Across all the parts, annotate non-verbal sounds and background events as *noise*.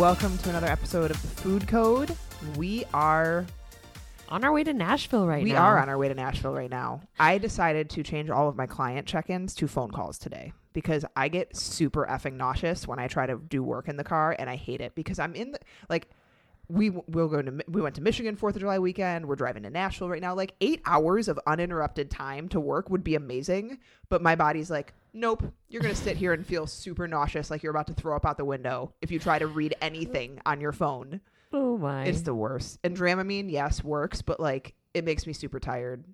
Welcome to another episode of the Food Code. We are on our way to Nashville right we now. We are on our way to Nashville right now. I decided to change all of my client check-ins to phone calls today because I get super effing nauseous when I try to do work in the car and I hate it because I'm in the like we we'll go to we went to Michigan 4th of July weekend. We're driving to Nashville right now. Like 8 hours of uninterrupted time to work would be amazing, but my body's like, "Nope, you're going to sit here and feel super nauseous like you're about to throw up out the window if you try to read anything on your phone." Oh my. It's the worst. And Dramamine, yes, works, but like it makes me super tired.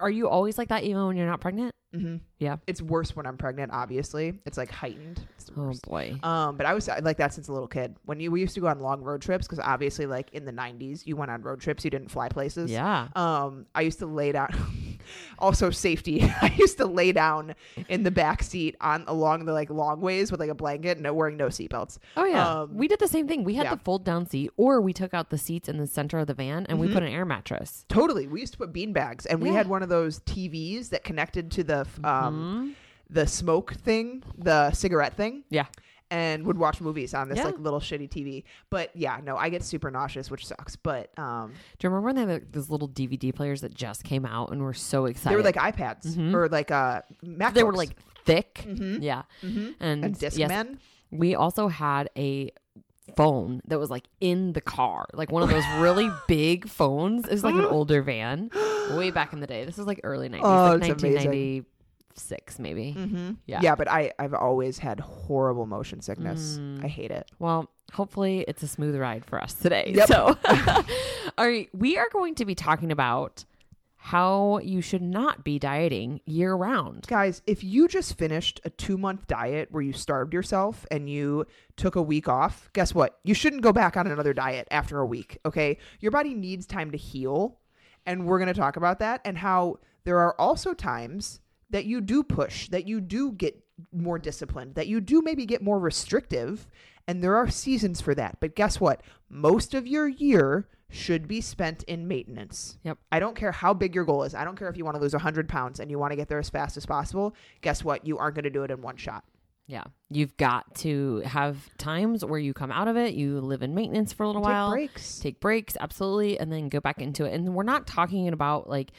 Are you always like that even when you're not pregnant? Mm-hmm. Yeah. It's worse when I'm pregnant. Obviously, it's like heightened. It's the Oh boy. Um, but I was like that since a little kid. When you we used to go on long road trips because obviously, like in the '90s, you went on road trips. You didn't fly places. Yeah. Um, I used to lay down. *laughs* also safety. *laughs* I used to lay down in the back seat on along the like long ways with like a blanket, no wearing no seatbelts. Oh yeah. Um, we did the same thing. We had yeah. the fold down seat, or we took out the seats in the center of the van and we put an air mattress. Totally. We used to put bean bags, and we had one of those TVs that connected to the um Mm-hmm. the smoke thing, the cigarette thing. Yeah. And would watch movies on this Yeah. like little shitty TV. But yeah, no, I get super nauseous, which sucks. But um, Do you remember when they had like, those little DVD players that just came out and were so excited? they were like iPads or like uh, MacBooks. they were like thick. Mhm. Yeah. Mhm. And, and yes, we also had a phone that was like in the car, like one of those really *laughs* big phones. It was like an *gasps* older van, way back in the day. This is like early nineties, Oh, like nineteen ninety six, maybe. Mm-hmm. Yeah. yeah, but I I've always had horrible motion sickness. Mm. I hate it. Well, hopefully it's a smooth ride for us today. Yep. So, *laughs* *laughs* all right, we are going to be talking about how you should not be dieting year round. Guys, if you just finished a two month diet where you starved yourself and you took a week off, guess what? You shouldn't go back on another diet after a week, okay? Your body needs time to heal. And we're going to talk about that and how there are also times that you do push, that you do get more disciplined, that you do maybe get more restrictive. And there are seasons for that. But guess what? Most of your year should be spent in maintenance. Yep. I don't care how big your goal is. I don't care if you want to lose 100 pounds and you want to get there as fast as possible. Guess what? You aren't going to do it in one shot. Yeah. You've got to have times where you come out of it, you live in maintenance for a little Take while. breaks. Take breaks, absolutely, and then go back into it. And we're not talking about like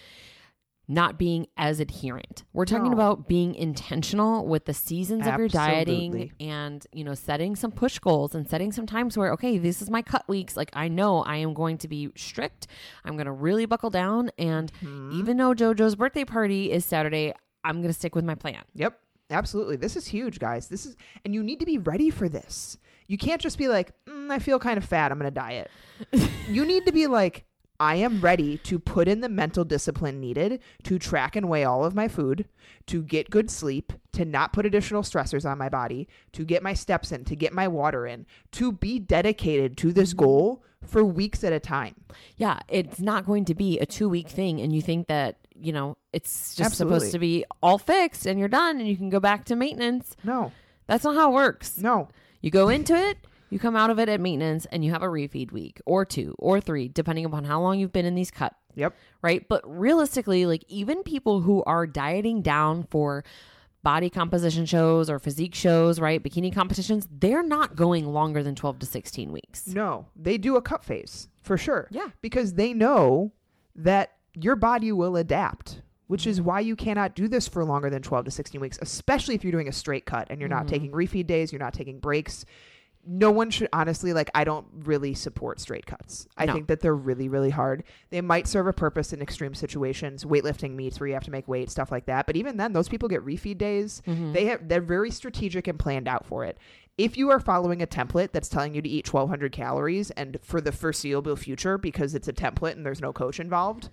not being as adherent. We're talking No. about being intentional with the seasons of your dieting and, you know, setting some push goals and setting some times where, okay, this is my cut weeks. Like I know I am going to be strict. I'm going to really buckle down. And Mm-hmm. even though JoJo's birthday party is Saturday, I'm going to stick with my plan. Yep. Absolutely. This is huge, guys. This is, and you need to be ready for this. You can't just be like, mm, I feel kind of fat. I'm going to diet. *laughs* you need to be like, I am ready to put in the mental discipline needed to track and weigh all of my food, to get good sleep, to not put additional stressors on my body, to get my steps in, to get my water in, to be dedicated to this mm-hmm. goal for weeks at a time. Yeah, it's not going to be a two week thing, and you think that you know it's just Absolutely. supposed to be all fixed and you're done and you can go back to maintenance. No, That's not how it works. no. You go into it, you come out of it at maintenance, and you have a refeed week or two or three, depending upon how long you've been in these cut. Yep. Right, but realistically, like even people who are dieting down for body composition shows or physique shows, right, bikini competitions, they're not going longer than twelve to sixteen weeks. No, they do a cut phase for sure. Yeah. Because they know that your body will adapt, which is why you cannot do this for longer than 12 to 16 weeks, especially if you're doing a straight cut and you're not mm-hmm. taking refeed days, you're not taking breaks. No one should honestly like I don't really support straight cuts. I No. think that they're really really hard. They might serve a purpose in extreme situations, weightlifting meets where you have to make weight, stuff like that. But even then those people get refeed days. Mm-hmm. They have they're very strategic and planned out for it. If you are following a template that's telling you to eat 1200 calories and for the foreseeable future because it's a template and there's no coach involved,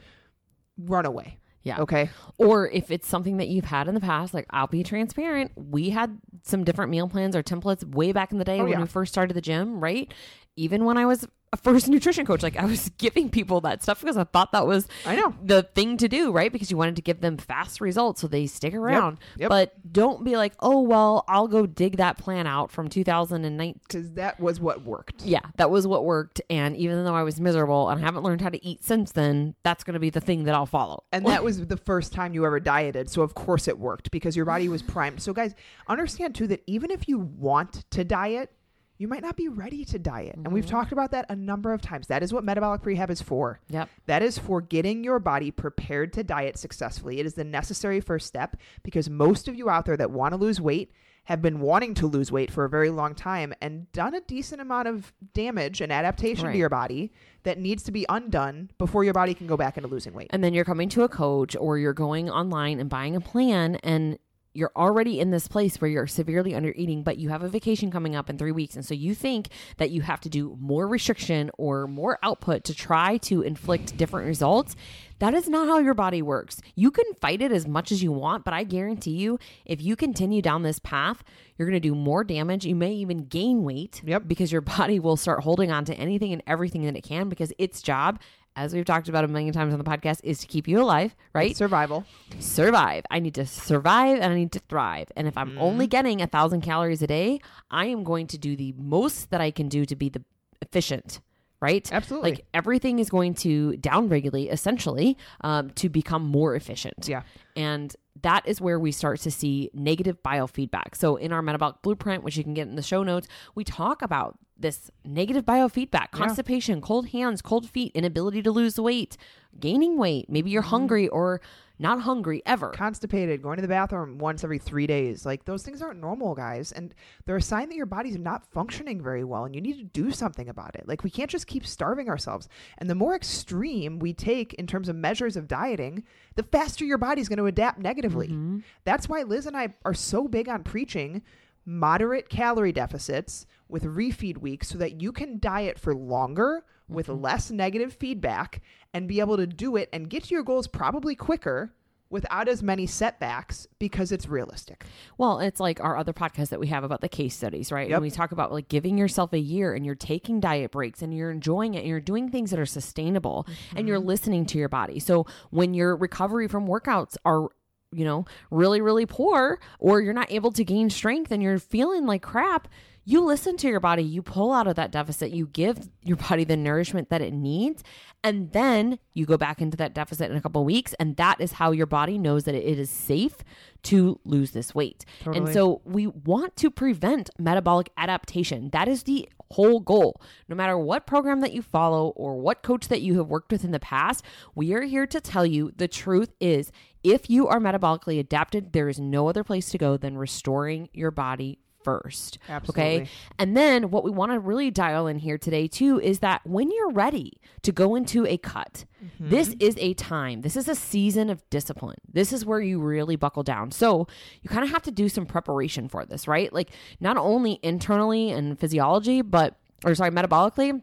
run away. Yeah. Okay. Or if it's something that you've had in the past, like I'll be transparent. We had some different meal plans or templates way back in the day Oh, when yeah. we first started the gym, right? Even when I was a first nutrition coach, like I was *laughs* giving people that stuff because I thought that was I know. the thing to do, right? Because you wanted to give them fast results so they stick around. Yep. But don't be like, oh, well, I'll go dig that plan out from 2019. Because that was what worked. Yeah, that was what worked. And even though I was miserable and I haven't learned how to eat since then, that's going to be the thing that I'll follow. And that was the first time you ever dieted. So, of course, it worked because your body was primed. So, guys, understand too that even if you want to diet, you might not be ready to diet. And we've mm-hmm. talked about that a number of times. That is what metabolic Prehab is for. Yep. That is for getting your body prepared to diet successfully. It is the necessary first step because most of you out there that want to lose weight have been wanting to lose weight for a very long time and done a decent amount of damage and adaptation Right. to your body that needs to be undone before your body can go back into losing weight. And then you're coming to a coach or you're going online and buying a plan and you're already in this place where you're severely under eating, but you have a vacation coming up in three weeks. And so you think that you have to do more restriction or more output to try to inflict different results. That is not how your body works. You can fight it as much as you want, but I guarantee you, if you continue down this path, you're going to do more damage. You may even gain weight Yep. because your *laughs* body will start holding on to anything and everything that it can because its job as we've talked about a million times on the podcast, is to keep you alive, right? Survival. survive. I need to survive and I need to thrive. And if I'm Mm-hmm. only getting a thousand calories a day, I am going to do the most that I can do to be the efficient. Right? Absolutely. Like everything is going to downregulate essentially um, to become more efficient. Yeah. And that is where we start to see negative biofeedback. So, in our metabolic blueprint, which you can get in the show notes, we talk about this negative biofeedback constipation, cold hands, cold feet, inability to lose weight, gaining weight. Maybe you're mm-hmm. hungry or not hungry ever. Constipated, going to the bathroom once every three days. Like those things aren't normal, guys. And they're a sign that your body's not functioning very well and you need to do something about it. Like we can't just keep starving ourselves. And the more extreme we take in terms of measures of dieting, the faster your body's going to adapt negatively. Mm-hmm. That's why Liz and I are so big on preaching moderate calorie deficits with refeed weeks so that you can diet for longer with mm-hmm. less negative feedback and be able to do it and get to your goals probably quicker without as many setbacks because it's realistic. Well, it's like our other podcast that we have about the case studies, right? Yep. And we talk about like giving yourself a year and you're taking diet breaks and you're enjoying it and you're doing things that are sustainable and you're mm-hmm. listening to your body. So when your recovery from workouts are you know, really, really poor, or you're not able to gain strength and you're feeling like crap, you listen to your body, you pull out of that deficit, you give your body the nourishment that it needs, and then you go back into that deficit in a couple of weeks. And that is how your body knows that it is safe to lose this weight. And so we want to prevent metabolic adaptation. That is the whole goal. No matter what program that you follow or what coach that you have worked with in the past, we are here to tell you the truth is if you are metabolically adapted, there is no other place to go than restoring your body first. Absolutely. Okay. And then what we want to really dial in here today too is that when you're ready to go into a cut, mm-hmm. this is a time. This is a season of discipline. This is where you really buckle down. So you kind of have to do some preparation for this, right? Like not only internally and physiology, but or sorry, metabolically,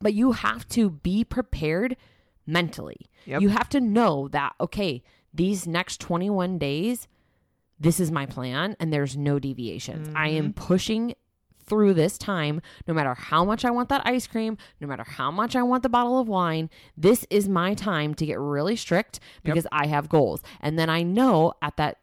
but you have to be prepared mentally. Yep. You have to know that okay, these next 21 days this is my plan and there's no deviations. I am mm-hmm. pushing through this time no matter how much I want that ice cream, no matter how much I want the bottle of wine. This is my time to get really strict because I have goals. And then I know at that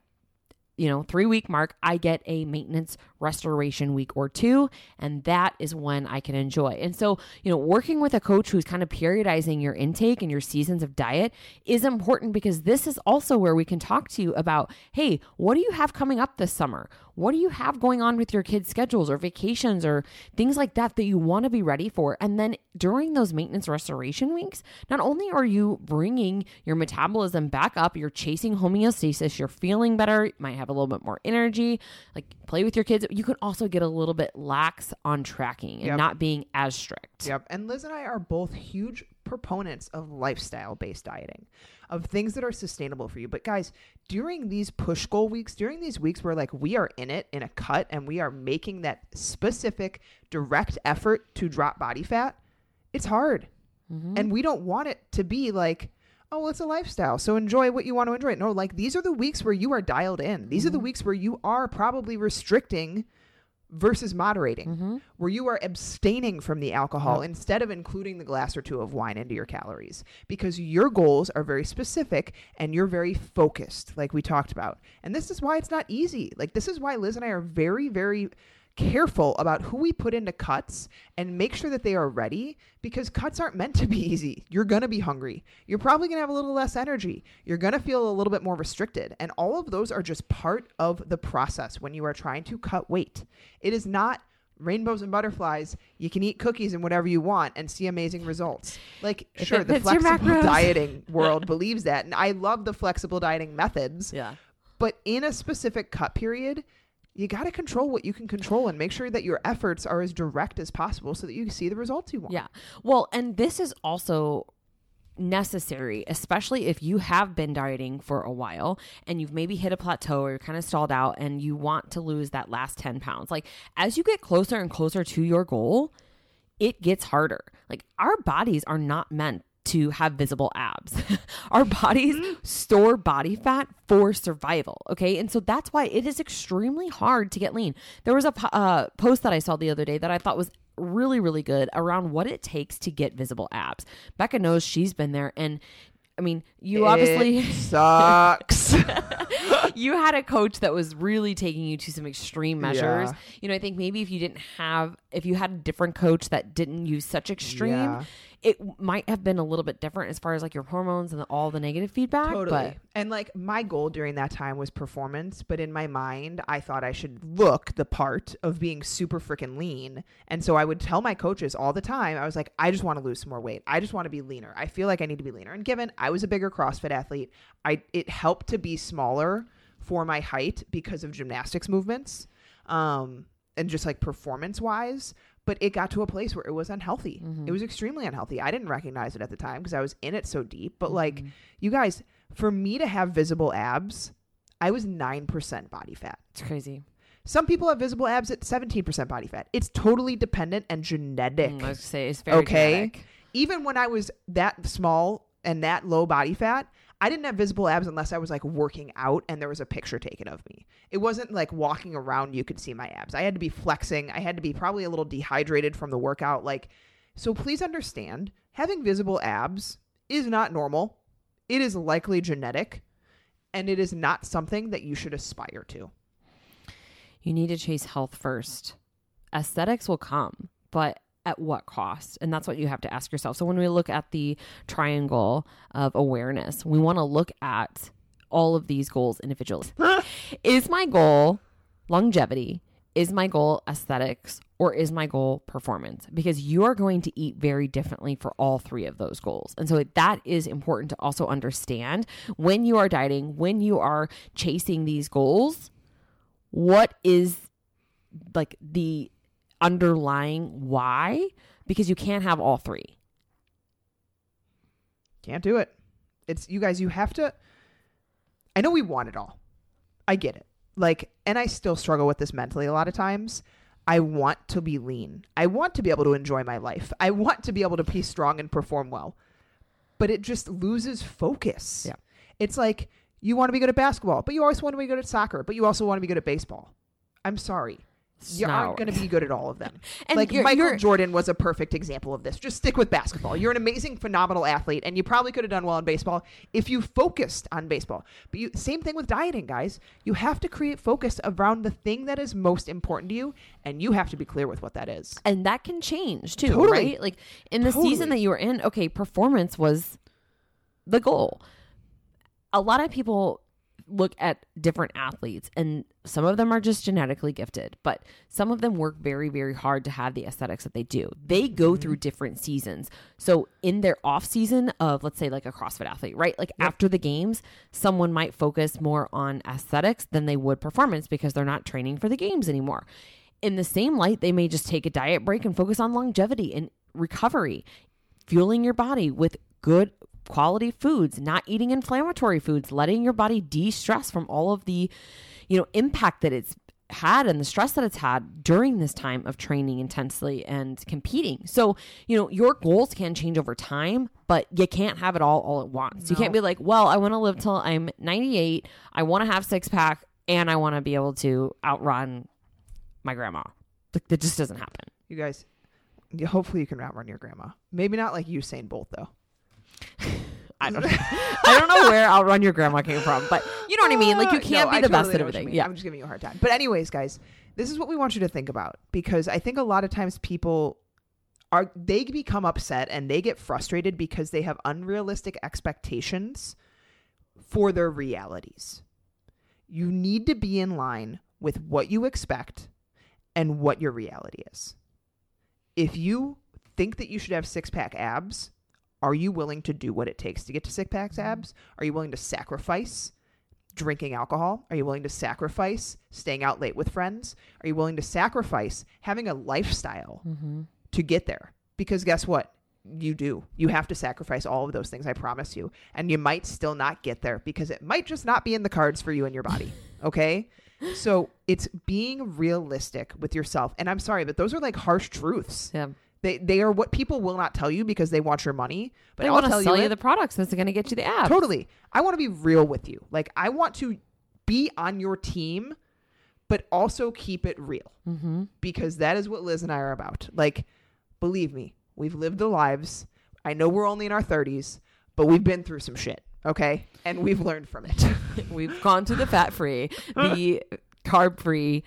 you know, 3 week mark I get a maintenance restoration week or two and that is when I can enjoy. And so, you know, working with a coach who's kind of periodizing your intake and your seasons of diet is important because this is also where we can talk to you about, hey, what do you have coming up this summer? What do you have going on with your kids' schedules or vacations or things like that that you want to be ready for? And then during those maintenance restoration weeks, not only are you bringing your metabolism back up, you're chasing homeostasis, you're feeling better, you might have a little bit more energy, like play with your kids. You can also get a little bit lax on tracking and Yep. not being as strict. Yep. And Liz and I are both huge proponents of lifestyle based dieting, of things that are sustainable for you. But guys, during these push goal weeks, during these weeks where like we are in it in a cut and we are making that specific direct effort to drop body fat, it's hard. Mm-hmm. And we don't want it to be like, oh, it's a lifestyle. So enjoy what you want to enjoy. No, like these are the weeks where you are dialed in. These are the mm-hmm. weeks where you are probably restricting versus moderating, mm-hmm. where you are abstaining from the alcohol instead of including the glass or two of wine into your calories because your goals are very specific and you're very focused, like we talked about. And this is why it's not easy. Like, this is why Liz and I are very, very careful about who we put into cuts and make sure that they are ready because cuts aren't meant to be *laughs* easy. You're going to be hungry. You're probably going to have a little less energy. You're going to feel a little bit more restricted. And all of those are just part of the process when you are trying to cut weight. It is not rainbows and butterflies. You can eat cookies and whatever you want and see amazing results. Like, If sure, the flexible *laughs* dieting world believes that. And I love the flexible dieting methods. Yeah. But in a specific cut period, you got to control what you can control and make sure that your efforts are as direct as possible so that you see the results you want. Yeah. Well, and this is also necessary, especially if you have been dieting for a while and you've maybe hit a plateau or you're kind of stalled out and you want to lose that last 10 pounds. Like, as you get closer and closer to your goal, it gets harder. Like, our bodies are not meant to have visible abs. *laughs* our bodies store body fat for survival. Okay. And so that's why it is extremely hard to get lean. There was a uh, post that I saw the other day that I thought was really, really good around what it takes to get visible abs. Becca knows she's been there. And I mean, you obviously. *laughs* Sucks. *laughs* you had a coach that was really taking you to some extreme measures. Yeah. You know, I think maybe if you didn't have, if you had a different coach that didn't use such extreme, Yeah. it might have been a little bit different as far as like your hormones and the, all the negative feedback. Totally. and like my goal during that time was performance, but in my mind, I thought I should look the part of being super freaking lean. And so I would tell my coaches all the time, I was like, I just want to lose some more weight. I just want to be leaner. I feel like I need to be leaner. And given I was a bigger CrossFit athlete, I it helped to be smaller for my height because of gymnastics movements. Um and just like performance wise, but it got to a place where it was unhealthy. Mm-hmm. It was extremely unhealthy. I didn't recognize it at the time because I was in it so deep. But like, Mm-hmm. you guys, for me to have visible abs, I was 9% body fat. It's crazy. Some people have visible abs at 17% body fat. It's totally dependent and genetic. Mm, I say it's very okay. genetic. Even when I was that small and that low body fat, I didn't have visible abs unless I was like working out and there was a picture taken of me. It wasn't like walking around you could see my abs. I had to be flexing. I had to be probably a little dehydrated from the workout. Like, so please understand having visible abs is not normal. It is likely genetic and it is not something that you should aspire to. You need to chase health first. Aesthetics will come, but at what cost? And that's what you have to ask yourself. So when we look at the triangle of awareness, we want to look at all of these goals individually. *laughs* is my goal longevity? Is my goal aesthetics? Or is my goal performance? Because you are going to eat very differently for all three of those goals. And so that is important to also understand when you are dieting, when you are chasing these goals what is like the underlying why because you can't have all three Can't do it. It's you guys, you have to. I know we want it all. I get it. Like, and I still struggle with this mentally a lot of times. I want to be lean. I want to be able to enjoy my life. I want to be able to be strong and perform well. But it just loses focus. Yeah. It's like you want to be good at basketball, but you always want to be good at soccer, but you also want to be good at baseball. I'm sorry. You aren't going to be good at all of them. *laughs* And like you're- Michael you're- Jordan was a perfect example of this. Just stick with basketball. You're an amazing, phenomenal athlete, and you probably could have done well in baseball if you focused on baseball. But you, same thing with dieting, guys. You have to create focus around the thing that is most important to you, and you have to be clear with what that is. and that can change too Totally. right like in the season that you were in okay performance was the goal a lot of people look at different athletes and some of them are just genetically gifted but some of them work very very hard to have the aesthetics that they do. They go mm-hmm. through different seasons. So in their off season of let's say like a crossfit athlete right? Like after the games someone might focus more on aesthetics than they would performance because they're not training for the games anymore. In the same light they may just take a diet break and focus on longevity and recovery fueling your body with good quality foods, not eating inflammatory foods, letting your body de-stress from all of the, you know, impact that it's had and the stress that it's had during this time of training intensely and competing. So, you know, your goals can change over time, but you can't have it all all at once. You can't be like, well, I want to live till I'm 98. I want to have six pack and I want to be able to outrun my grandma. Like, that just doesn't happen. You guys, hopefully you can outrun your grandma. Maybe not like Usain Bolt though. I don't *laughs* I don't know where outrun your grandma came from, but you know what I mean? Like, you Uh, can't no, be the totally best at everything. Yeah. I'm just giving you a hard time. But anyways, guys, this is what we want you to think about because I think a lot of times people are they become upset and they get frustrated because they have unrealistic expectations for their realities. You need to be in line with what you expect and what your reality is. If you think that you should have six pack abs, are you willing to do what it takes to get to six packs mm-hmm. abs? Are you willing to sacrifice drinking alcohol? Are you willing to sacrifice staying out late with friends? Are you willing to sacrifice having a lifestyle mm-hmm. to get there? Because guess what? You do. You have to sacrifice all of those things, I promise you. And you might still not get there because it might just not be in the cards for you and your body. *laughs* Okay? So it's being realistic with yourself. And I'm sorry, but those are like harsh truths. Yeah. They they are what people will not tell you because they want your money. But They I'll want to tell sell you, it- the products that's going to get you the abs. Totally. I want to be real with you. Like I want to be on your team, but also keep it real Mm-hmm. because that is what Liz and I are about. Like, believe me, we've lived the lives. I know we're only in our thirties, but we've been through some shit. Okay, and we've learned from it. *laughs* *laughs* We've gone to the fat free, the *laughs* carb free,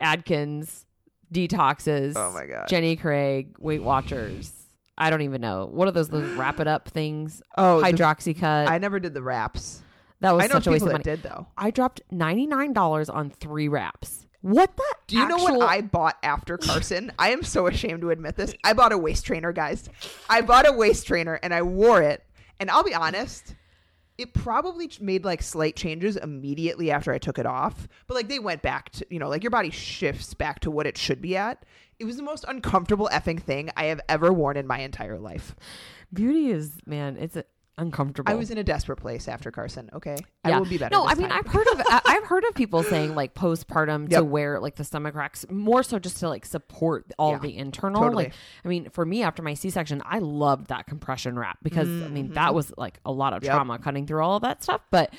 Atkins detoxes. Oh my God. Jenny Craig, Weight Watchers. I don't even know. What are those? Those wrap it up things? oh, the- Hydroxycut. I never did the wraps. that was I know such a waste of money. did though. I dropped ninety nine dollars on three wraps. What the? Do you know what I bought after Carson? *laughs* I am so ashamed to admit this. I bought a waist trainer, guys. I bought a waist trainer and I wore it. And I'll be honest, it probably made like slight changes immediately after I took it off. But like they went back to, you know, like your body shifts back to what it should be at. It was the most uncomfortable effing thing I have ever worn in my entire life. beauty is man? It's uh, uncomfortable. I was in a desperate place after Carson. Okay, I will be better. No, I mean time. I've heard of I've heard of people saying like postpartum to wear like the stomach racks more so just to like support all Yeah, the internal. totally. Like I mean, for me after my C section, I loved that compression wrap because I mean that was like a lot of Mm-hmm. Yep. trauma cutting through all of that stuff. But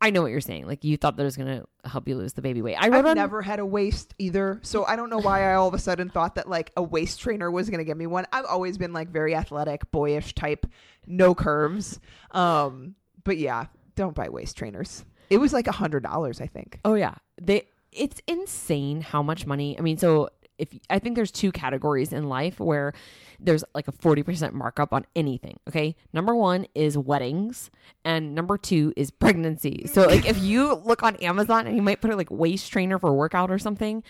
I know what you're saying. Like you thought that was gonna help you lose the baby weight. I I've on never had a waist either, so I don't know why I all of a sudden thought that like a waist trainer was gonna give me one. I've always been like very athletic, boyish type, no curves. Um, but yeah, don't buy waist trainers. It was like a hundred dollars, I think. Oh yeah, they. It's insane how much money. I mean, so if I think there's two categories in life where there's like a forty percent markup on anything. Okay, number one is weddings, and number two is pregnancy. So like if you *laughs* look on Amazon and you might put it like waist trainer for workout or something,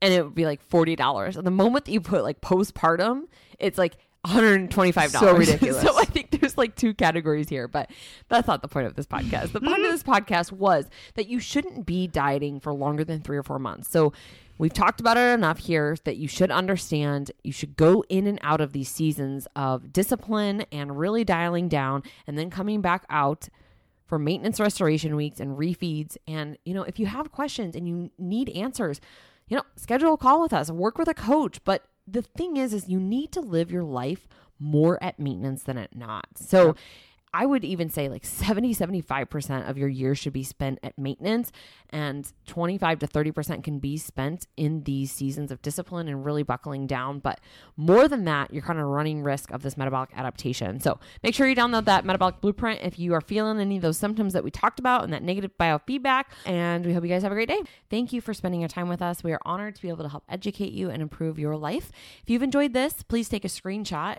and it would be like forty dollars. And the moment that you put like postpartum, it's like. $125 So ridiculous. *laughs* so I think there's like two categories here, but that's not the point of this podcast. The point of mm-hmm. this podcast was that you shouldn't be dieting for longer than three or four months. So we've talked about it enough here that you should understand you should go in and out of these seasons of discipline and really dialing down and then coming back out for maintenance restoration weeks and refeeds. And, you know, if you have questions and you need answers, you know, schedule a call with us, work with a coach. But the thing is, is you need to live your life more at maintenance than at not. So I would even say like 70, 75% of your year should be spent at maintenance and 25 to 30% can be spent in these seasons of discipline and really buckling down. But more than that, you're kind of running risk of this metabolic adaptation. So make sure you download that metabolic blueprint if you are feeling any of those symptoms that we talked about and that negative biofeedback. And we hope you guys have a great day. Thank you for spending your time with us. We are honored to be able to help educate you and improve your life. If you've enjoyed this, please take a screenshot